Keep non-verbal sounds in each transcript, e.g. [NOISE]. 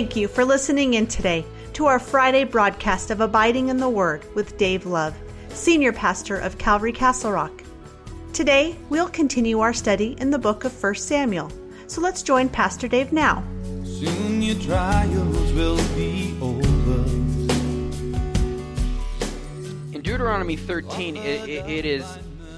Thank you for listening in today to our Friday broadcast of Abiding in the Word with Dave Love, Senior Pastor of Calvary Castle Rock. Today, we'll continue our study in the book of 1 Samuel. So let's join Pastor Dave now. Soon your trials will be over. In Deuteronomy 13, it, it, it is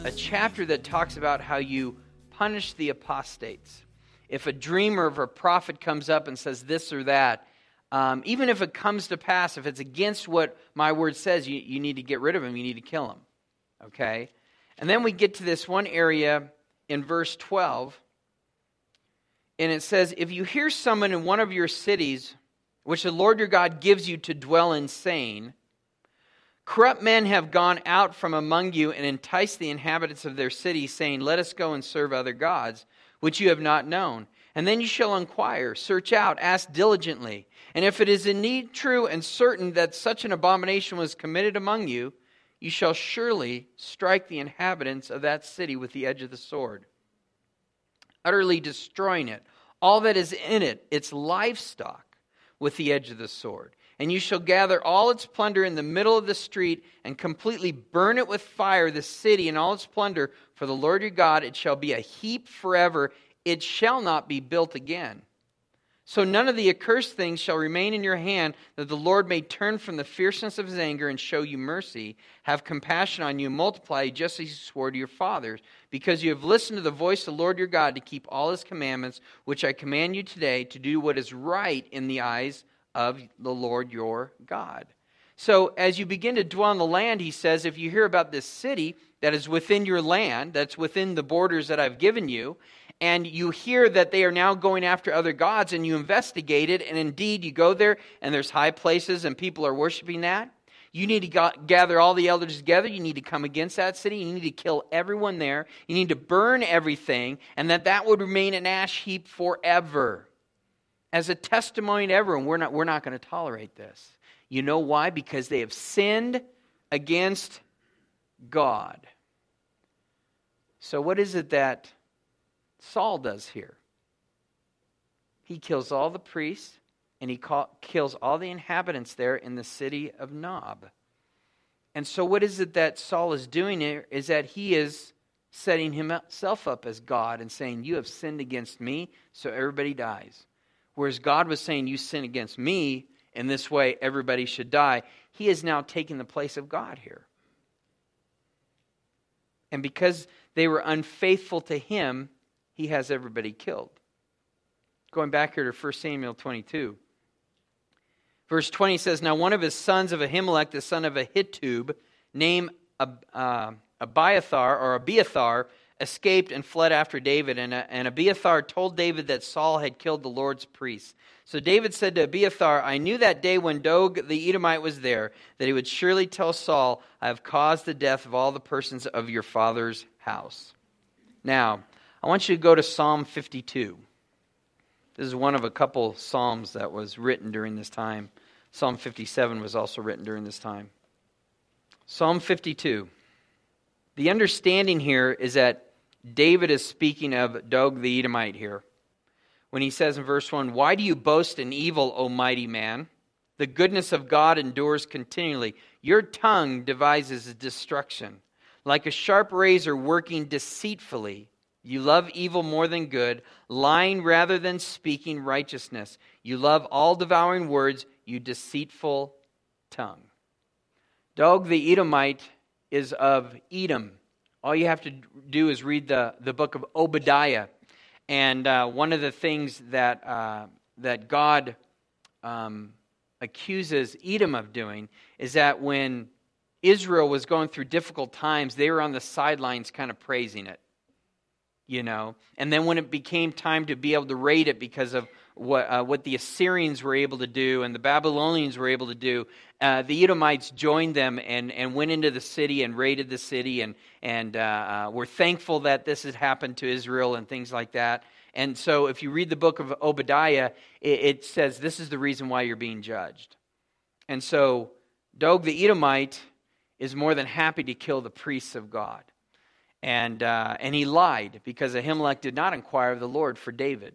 a chapter that talks about how you punish the apostates. If a dreamer or a prophet comes up and says this or that, um, even if it comes to pass, if it's against what my word says, you, you need to get rid of him, you need to kill him. Okay? And then we get to this one area in verse 12, and it says, If you hear someone in one of your cities, which the Lord your God gives you to dwell in, saying, Corrupt men have gone out from among you and enticed the inhabitants of their cities, saying, Let us go and serve other gods, which you have not known. And then you shall inquire, search out, ask diligently. And if it is indeed true and certain that such an abomination was committed among you, you shall surely strike the inhabitants of that city with the edge of the sword, utterly destroying it, all that is in it, its livestock, with the edge of the sword. And you shall gather all its plunder in the middle of the street and completely burn it with fire, the city and all its plunder. For the Lord your God, it shall be a heap forever. It shall not be built again. So none of the accursed things shall remain in your hand, that the Lord may turn from the fierceness of his anger and show you mercy, have compassion on you, multiply you just as he swore to your fathers, because you have listened to the voice of the Lord your God to keep all his commandments, which I command you today, to do what is right in the eyes of the Lord your God. So as you begin to dwell on the land, he says, if you hear about this city that is within your land, that's within the borders that I've given you, and you hear that they are now going after other gods and you investigate it and indeed you go there and there's high places and people are worshiping that you need to gather all the elders together. You need to come against that city. You need to kill everyone there. You need to burn everything and that that would remain an ash heap forever as a testimony to everyone we're not, we're not going to tolerate this you know why because they have sinned against god so what is it that Saul does here. He kills all the priests and he call, kills all the inhabitants there in the city of Nob. And so, what is it that Saul is doing here? Is that he is setting himself up as God and saying, You have sinned against me, so everybody dies. Whereas God was saying, You sin against me, in this way everybody should die. He is now taking the place of God here. And because they were unfaithful to him, he has everybody killed. Going back here to 1 Samuel 22. Verse 20 says, Now one of his sons of Ahimelech, the son of Ahitub, named uh, Abiathar or Abiathar, escaped and fled after David. And, uh, and Abiathar told David that Saul had killed the Lord's priests. So David said to Abiathar, I knew that day when Doeg the Edomite was there, that he would surely tell Saul, I have caused the death of all the persons of your father's house. Now, I want you to go to Psalm 52. This is one of a couple psalms that was written during this time. Psalm 57 was also written during this time. Psalm 52. The understanding here is that David is speaking of Doeg the Edomite here. When he says in verse 1, Why do you boast in evil, O mighty man? The goodness of God endures continually. Your tongue devises destruction, like a sharp razor working deceitfully. You love evil more than good, lying rather than speaking righteousness. You love all devouring words, you deceitful tongue. Doeg the Edomite is of Edom. All you have to do is read the, the book of Obadiah. And uh, one of the things that, uh, that God um, accuses Edom of doing is that when Israel was going through difficult times, they were on the sidelines kind of praising it you know. And then when it became time to be able to raid it because of what, uh, what the Assyrians were able to do and the Babylonians were able to do, uh, the Edomites joined them and, and went into the city and raided the city and, and uh, uh were thankful that this had happened to Israel and things like that. And so if you read the book of Obadiah, it, it says this is the reason why you're being judged. And so Doeg the Edomite is more than happy to kill the priests of God. And, uh, and he lied because Ahimelech did not inquire of the Lord for David.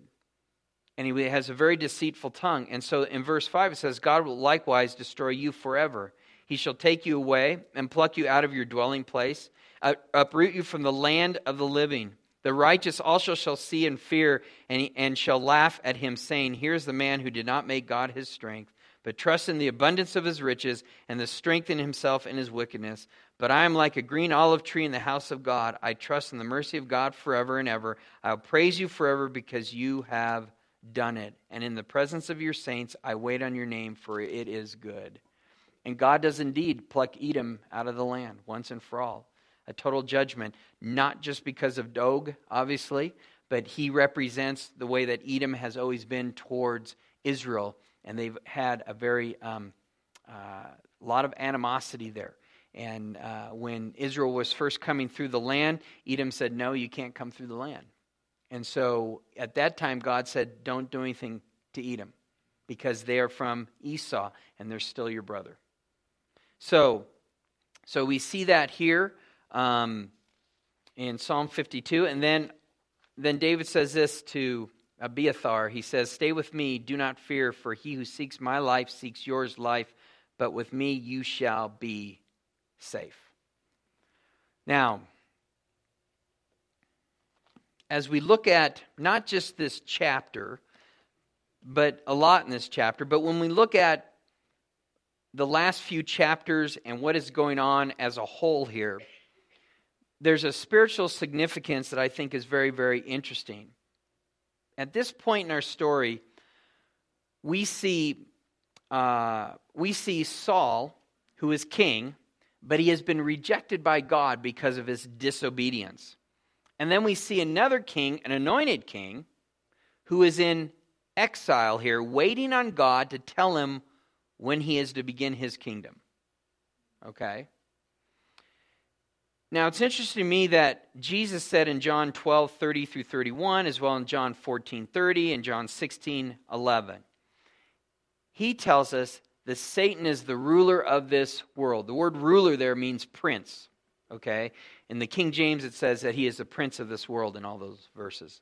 And he has a very deceitful tongue. And so in verse 5 it says, God will likewise destroy you forever. He shall take you away and pluck you out of your dwelling place, uh, uproot you from the land of the living. The righteous also shall see and fear and, and shall laugh at him, saying, Here's the man who did not make God his strength, but trusts in the abundance of his riches and the strength in himself in his wickedness. But I am like a green olive tree in the house of God. I trust in the mercy of God forever and ever. I'll praise you forever because you have done it. And in the presence of your saints, I wait on your name, for it is good. And God does indeed pluck Edom out of the land once and for all. A total judgment, not just because of Doeg, obviously, but he represents the way that Edom has always been towards Israel. And they've had a very um, uh, lot of animosity there. And uh, when Israel was first coming through the land, Edom said, No, you can't come through the land. And so at that time, God said, Don't do anything to Edom because they are from Esau and they're still your brother. So, so we see that here um, in Psalm 52. And then, then David says this to Abiathar. He says, Stay with me, do not fear, for he who seeks my life seeks yours life, but with me you shall be safe. Now, as we look at not just this chapter, but a lot in this chapter, but when we look at the last few chapters and what is going on as a whole here, there's a spiritual significance that I think is very, very interesting. At this point in our story, we see, uh, we see Saul, who is king, but he has been rejected by God because of his disobedience. And then we see another king, an anointed king, who is in exile here, waiting on God to tell him when he is to begin his kingdom. Okay? Now, it's interesting to me that Jesus said in John 12, 30 through 31, as well in John 14, 30 and John 16, 11. He tells us that Satan is the ruler of this world. The word ruler there means prince. Okay? In the King James, it says that he is the prince of this world in all those verses.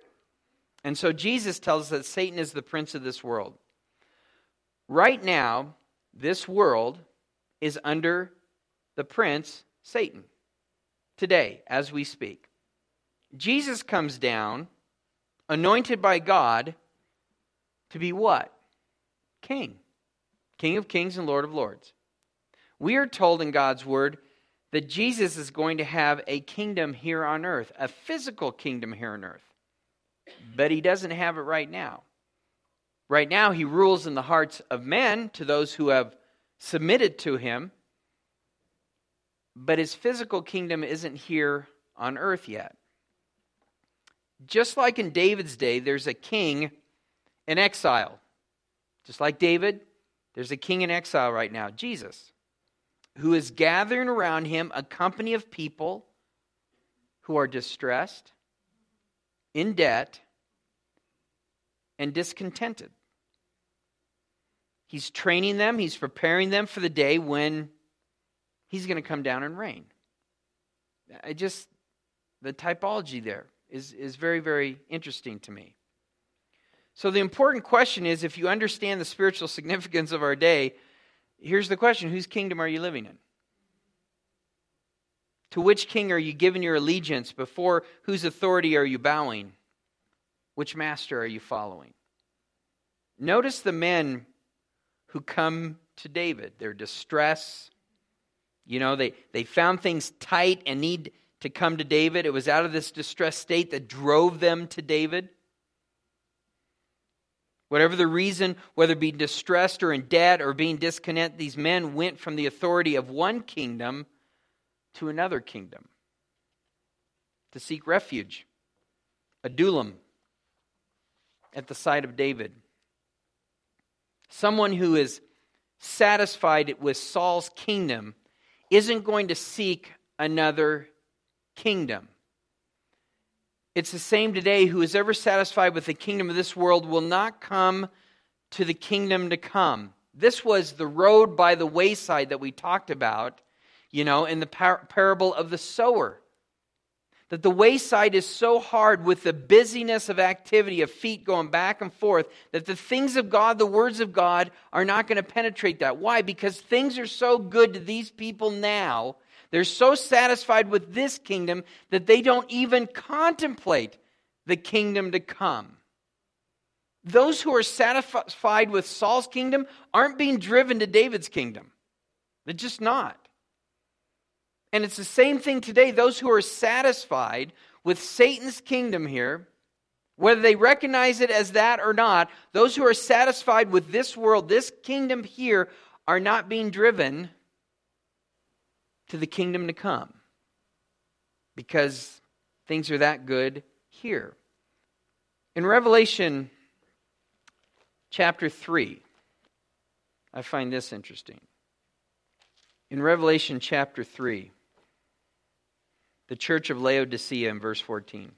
And so Jesus tells us that Satan is the prince of this world. Right now, this world is under the prince, Satan, today, as we speak. Jesus comes down, anointed by God, to be what? King. King of kings and Lord of lords. We are told in God's word that Jesus is going to have a kingdom here on earth, a physical kingdom here on earth. But he doesn't have it right now. Right now, he rules in the hearts of men to those who have submitted to him. But his physical kingdom isn't here on earth yet. Just like in David's day, there's a king in exile. Just like David, there's a king in exile right now, Jesus who is gathering around him a company of people who are distressed, in debt, and discontented. He's training them, he's preparing them for the day when he's going to come down and reign. I just, the typology there is, is very, very interesting to me. So, the important question is if you understand the spiritual significance of our day, Here's the question whose kingdom are you living in? To which king are you giving your allegiance? Before whose authority are you bowing? Which master are you following? Notice the men who come to David. Their distress. You know, they, they found things tight and need to come to David. It was out of this distressed state that drove them to David. Whatever the reason, whether being distressed or in debt or being discontent, these men went from the authority of one kingdom to another kingdom to seek refuge. a Adullam at the side of David. Someone who is satisfied with Saul's kingdom isn't going to seek another kingdom. It's the same today. Who is ever satisfied with the kingdom of this world will not come to the kingdom to come. This was the road by the wayside that we talked about, you know, in the par- parable of the sower. that the wayside is so hard with the busyness of activity, of feet going back and forth, that the things of God, the words of God, are not going to penetrate that. Why? Because things are so good to these people now. They're so satisfied with this kingdom that they don't even contemplate the kingdom to come. Those who are satisfied with Saul's kingdom aren't being driven to David's kingdom. They're just not. And it's the same thing today. Those who are satisfied with Satan's kingdom here, whether they recognize it as that or not, those who are satisfied with this world, this kingdom here, are not being driven to the kingdom to come because things are that good here. In Revelation chapter 3, I find this interesting. In Revelation chapter 3, the church of Laodicea in verse 14.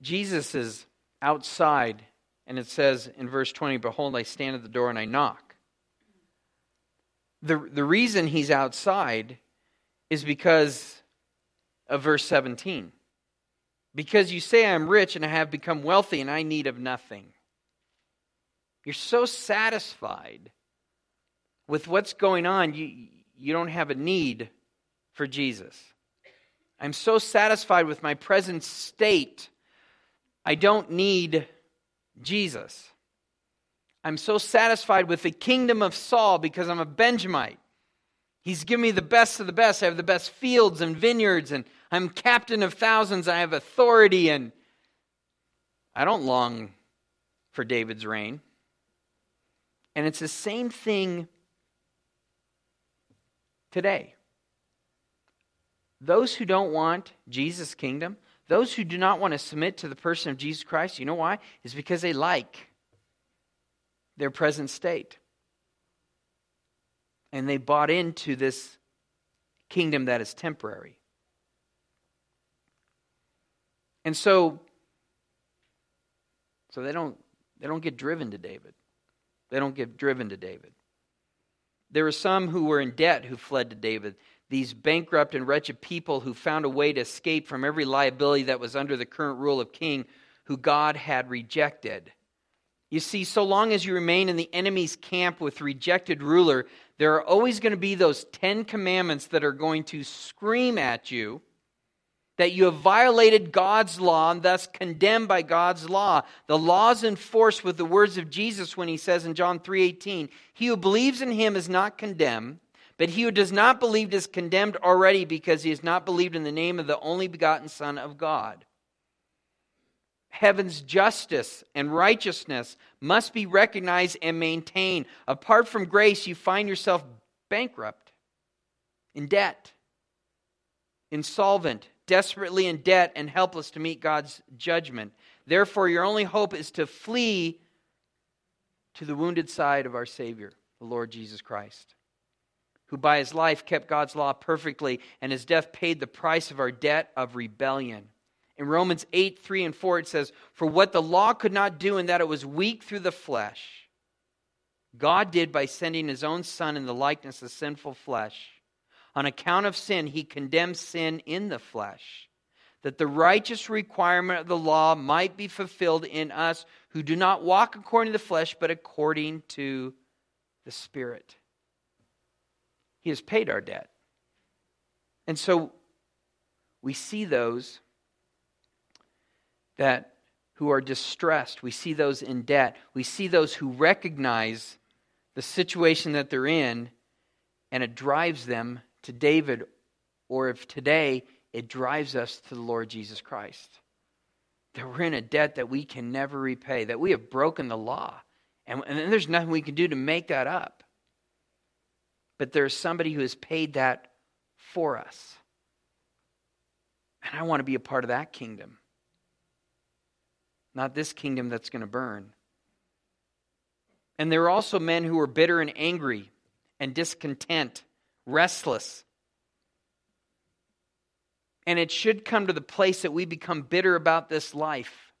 Jesus is outside, and it says in verse 20, Behold, I stand at the door and I knock. The, the reason he's outside is because of verse 17. Because you say, I am rich and I have become wealthy and I need of nothing. You're so satisfied with what's going on, you, you don't have a need for Jesus. I'm so satisfied with my present state, I don't need Jesus. I'm so satisfied with the kingdom of Saul because I'm a Benjamite. He's given me the best of the best. I have the best fields and vineyards, and I'm captain of thousands. I have authority, and I don't long for David's reign. And it's the same thing today. Those who don't want Jesus' kingdom, those who do not want to submit to the person of Jesus Christ, you know why? Is because they like their present state. And they bought into this kingdom that is temporary. And so so they don't they don't get driven to David. They don't get driven to David. There were some who were in debt who fled to David these bankrupt and wretched people who found a way to escape from every liability that was under the current rule of king who God had rejected. You see, so long as you remain in the enemy's camp with rejected ruler, there are always going to be those 10 commandments that are going to scream at you that you have violated God's law and thus condemned by God's law. The law is enforced with the words of Jesus when he says in John 3:18, "He who believes in him is not condemned, but he who does not believe is condemned already because he has not believed in the name of the only begotten Son of God. Heaven's justice and righteousness must be recognized and maintained. Apart from grace, you find yourself bankrupt, in debt, insolvent, desperately in debt, and helpless to meet God's judgment. Therefore, your only hope is to flee to the wounded side of our Savior, the Lord Jesus Christ who by his life kept God's law perfectly, and his death paid the price of our debt of rebellion. In Romans 8, 3 and 4, it says, For what the law could not do, in that it was weak through the flesh, God did by sending his own Son in the likeness of sinful flesh. On account of sin, he condemned sin in the flesh, that the righteous requirement of the law might be fulfilled in us who do not walk according to the flesh, but according to the Spirit. He has paid our debt. And so we see those that who are distressed, we see those in debt, we see those who recognize the situation that they're in and it drives them to David or if today it drives us to the Lord Jesus Christ. That we're in a debt that we can never repay, that we have broken the law. And, and there's nothing we can do to make that up but there's somebody who has paid that for us. And I want to be a part of that kingdom, not this kingdom that's going to burn. And there are also men who are bitter and angry and discontent, restless. And it should come to the place that we become bitter about this life,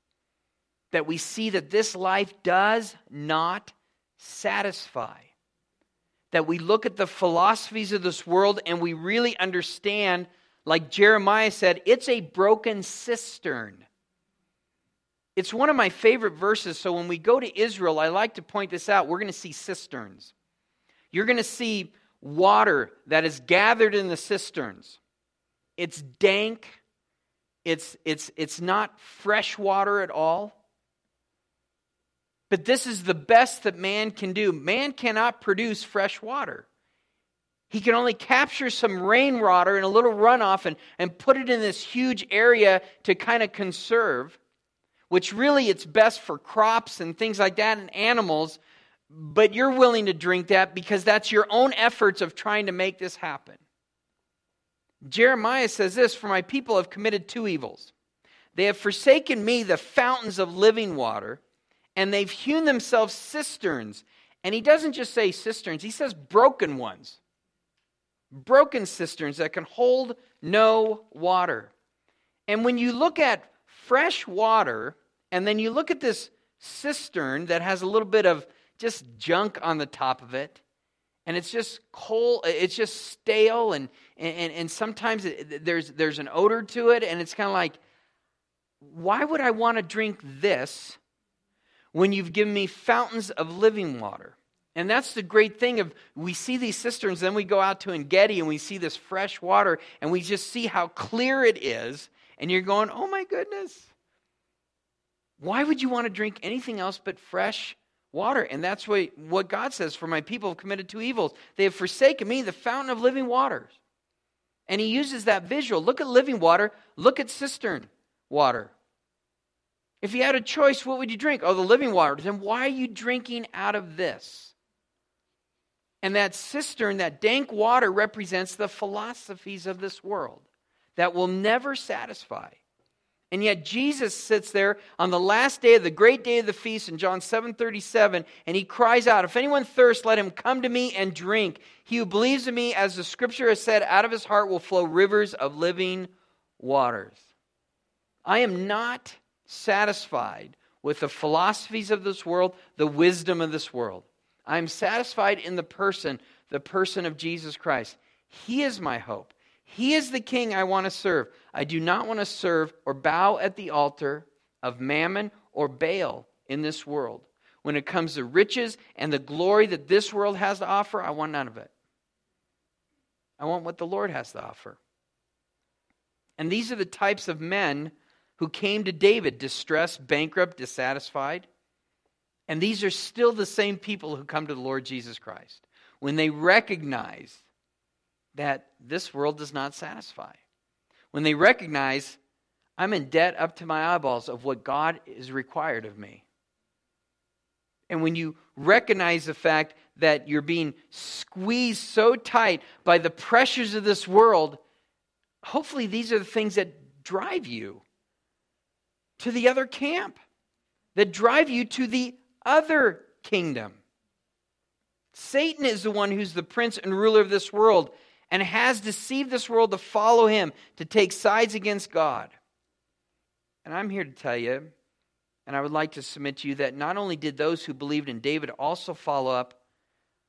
that we see that this life does not satisfy that we look at the philosophies of this world and we really understand, like Jeremiah said, it's a broken cistern. It's one of my favorite verses. So when we go to Israel, I like to point this out. We're going to see cisterns. You're going to see water that is gathered in the cisterns. It's dank. It's, it's, it's not fresh water at all. But this is the best that man can do. Man cannot produce fresh water. He can only capture some rainwater and a little runoff and, and put it in this huge area to kind of conserve, which really it's best for crops and things like that and animals. But you're willing to drink that because that's your own efforts of trying to make this happen. Jeremiah says this For my people have committed two evils. They have forsaken me, the fountains of living water, and they've hewn themselves cisterns. And he doesn't just say cisterns, he says broken ones. Broken cisterns that can hold no water. And when you look at fresh water, and then you look at this cistern that has a little bit of just junk on the top of it, and it's just cold, it's just stale, and, and, and sometimes it, there's, there's an odor to it, and it's kind of like, why would I want to drink this when you've given me fountains of living water? And that's the great thing of we see these cisterns, then we go out to Engedi and we see this fresh water, and we just see how clear it is, and you're going, oh my goodness. Why would you want to drink anything else but fresh water? And that's what, what God says For my people have committed two evils. They have forsaken me, the fountain of living waters. And he uses that visual. Look at living water, look at cistern water. If you had a choice, what would you drink? Oh, the living water. Then why are you drinking out of this? And that cistern, that dank water, represents the philosophies of this world that will never satisfy. And yet Jesus sits there on the last day of the great day of the feast in John 7:37 and he cries out, "If anyone thirsts, let him come to me and drink. He who believes in me, as the scripture has said, out of his heart will flow rivers of living waters." I am not satisfied with the philosophies of this world, the wisdom of this world. I'm satisfied in the person, the person of Jesus Christ. He is my hope. He is the king I want to serve. I do not want to serve or bow at the altar of mammon or Baal in this world. When it comes to riches and the glory that this world has to offer, I want none of it. I want what the Lord has to offer. And these are the types of men who came to David distressed, bankrupt, dissatisfied. And these are still the same people who come to the Lord Jesus Christ when they recognize that this world does not satisfy. When they recognize I'm in debt up to my eyeballs of what God is required of me. And when you recognize the fact that you're being squeezed so tight by the pressures of this world, hopefully these are the things that drive you to the other camp, that drive you to the other kingdom. Satan is the one who's the prince and ruler of this world and has deceived this world to follow him, to take sides against God. And I'm here to tell you, and I would like to submit to you, that not only did those who believed in David also follow up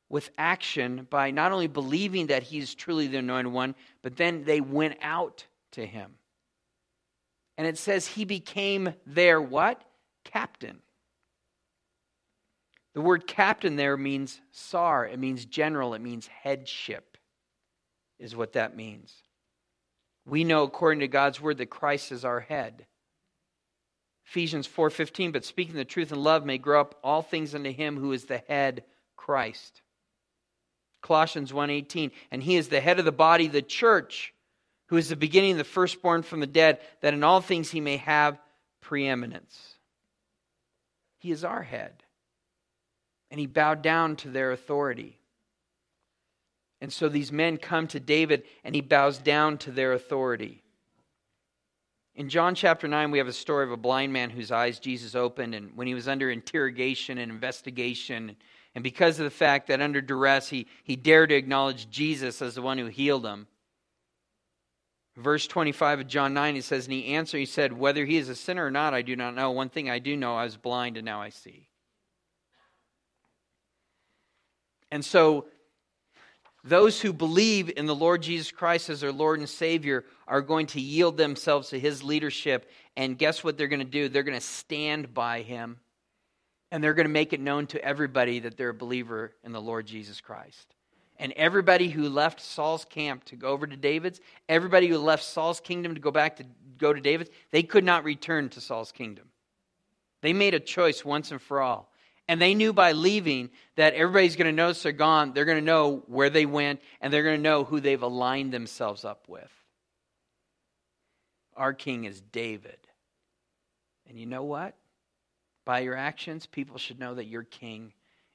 with action by not only believing that he's truly the anointed one, but then they went out to him. And it says he became their what? Captain. The word captain there means sar, it means general, it means headship, is what that means. We know according to God's word that Christ is our head. Ephesians 4:15 but speaking the truth in love may grow up all things unto him who is the head Christ. Colossians 1:18 and he is the head of the body the church who is the beginning the firstborn from the dead that in all things he may have preeminence. He is our head and he bowed down to their authority. And so these men come to David and he bows down to their authority. In John chapter 9, we have a story of a blind man whose eyes Jesus opened, and when he was under interrogation and investigation, and because of the fact that under duress he, he dared to acknowledge Jesus as the one who healed him. Verse 25 of John 9, he says, And he answered, he said, Whether he is a sinner or not, I do not know. One thing I do know, I was blind and now I see. And so Those who believe in the Lord Jesus Christ as their Lord and Savior are going to yield themselves to His leadership. And guess what they're going to do? They're going to stand by Him. And they're going to make it known to everybody that they're a believer in the Lord Jesus Christ. And everybody who left Saul's camp to go over to David's, everybody who left Saul's kingdom to go back to go to David's, they could not return to Saul's kingdom. They made a choice once and for all. And they knew by leaving that everybody's going to notice they're gone. They're going to know where they went, and they're going to know who they've aligned themselves up with. Our king is David. And you know what? By your actions, people should know that your king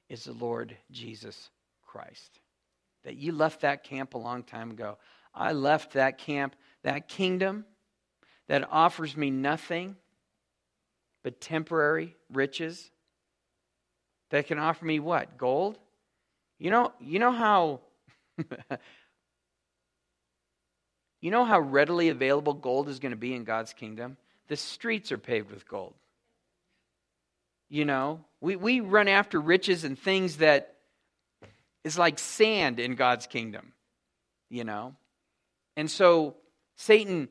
is the Lord Jesus Christ. That you left that camp a long time ago. I left that camp, that kingdom that offers me nothing but temporary riches that can offer me what? Gold? You know, you know how [LAUGHS] You know how readily available gold is going to be in God's kingdom? The streets are paved with gold. You know, we, we run after riches and things that is like sand in God's kingdom, you know? And so Satan,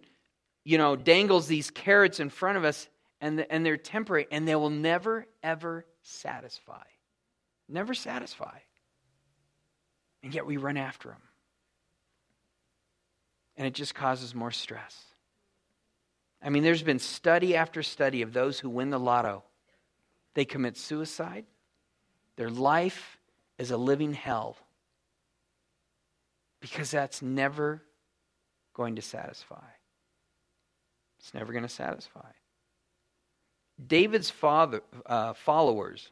you know, dangles these carrots in front of us and, and they're temporary and they will never, ever satisfy. Never satisfy. And yet we run after them. And it just causes more stress. I mean, there's been study after study of those who win the lotto. They commit suicide. Their life is a living hell because that's never going to satisfy. It's never going to satisfy. David's father, uh, followers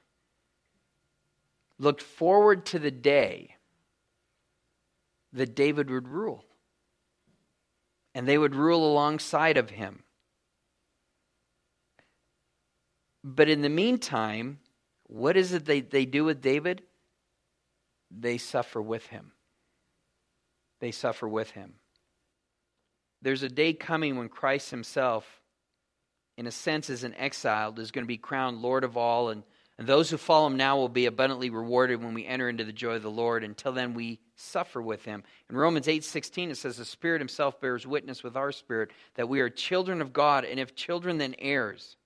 looked forward to the day that David would rule. And they would rule alongside of him. But in the meantime, what is it they, they do with David? They suffer with him. They suffer with him. There's a day coming when Christ himself in a sense, as an exile, is going to be crowned Lord of all, and, and those who follow him now will be abundantly rewarded when we enter into the joy of the Lord. Until then, we suffer with him. In Romans 8 16, it says, The Spirit himself bears witness with our spirit that we are children of God, and if children, then heirs.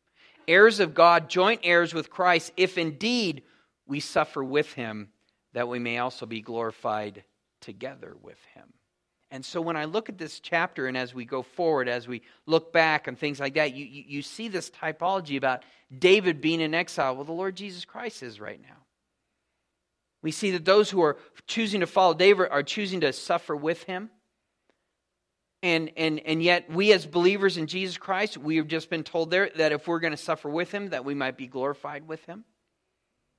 Heirs of God, joint heirs with Christ, if indeed we suffer with him, that we may also be glorified together with him. And so when I look at this chapter and as we go forward, as we look back and things like that, you, you, you, see this typology about David being in exile. Well, the Lord Jesus Christ is right now. We see that those who are choosing to follow David are choosing to suffer with him. And, and, and yet, we as believers in Jesus Christ, we have just been told there that if we're going to suffer with him, that we might be glorified with him.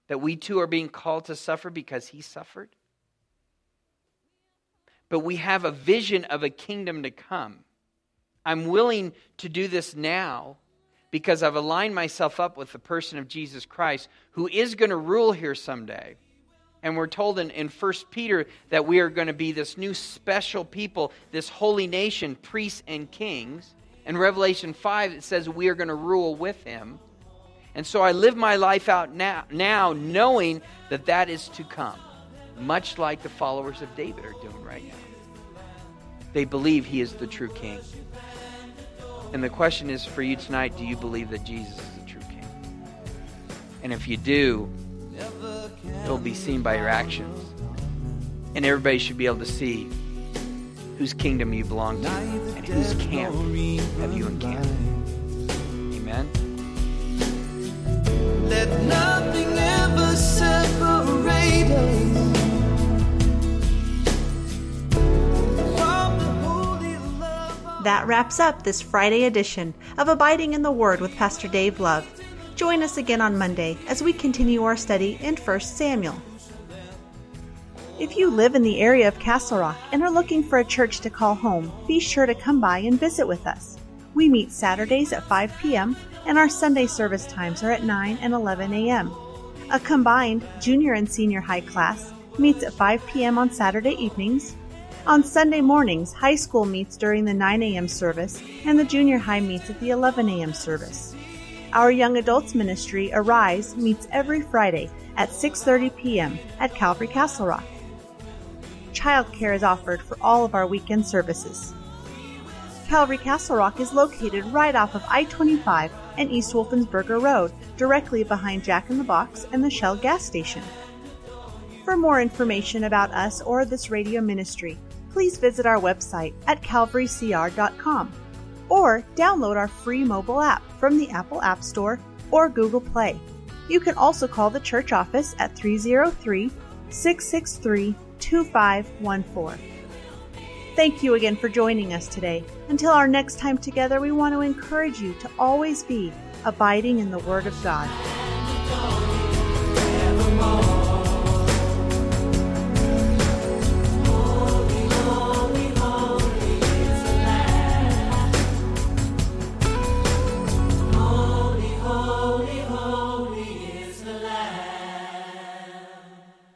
That we too are being called to suffer because he suffered but we have a vision of a kingdom to come. I'm willing to do this now because I've aligned myself up with the person of Jesus Christ who is going to rule here someday. And we're told in, in 1 Peter that we are going to be this new special people, this holy nation, priests and kings. In Revelation 5, it says we are going to rule with him. And so I live my life out now, now knowing that that is to come much like the followers of David are doing right now. They believe he is the true king. And the question is for you tonight do you believe that Jesus is the true king? And if you do, it'll be seen by your actions. And everybody should be able to see whose kingdom you belong to and whose camp have you encamped. Amen. Let nothing ever separate us. That wraps up this Friday edition of Abiding in the Word with Pastor Dave Love. Join us again on Monday as we continue our study in 1 Samuel. If you live in the area of Castle Rock and are looking for a church to call home, be sure to come by and visit with us. We meet Saturdays at 5 p.m., and our Sunday service times are at 9 and 11 a.m. A combined junior and senior high class meets at 5 p.m. on Saturday evenings on Sunday mornings, high school meets during the 9 a.m. service and the junior high meets at the 11 a.m. service. Our young adults ministry Arise meets every Friday at 6:30 p.m. at Calvary Castle Rock. Childcare is offered for all of our weekend services. Calvary Castle Rock is located right off of I 25 and East Wolfensberger Road, directly behind Jack in the Box and the Shell gas station. For more information about us or this radio ministry, please visit our website at calvarycr.com or download our free mobile app from the Apple App Store or Google Play. You can also call the church office at 303 663 2514. Thank you again for joining us today. Until our next time together, we want to encourage you to always be abiding in the Word of God.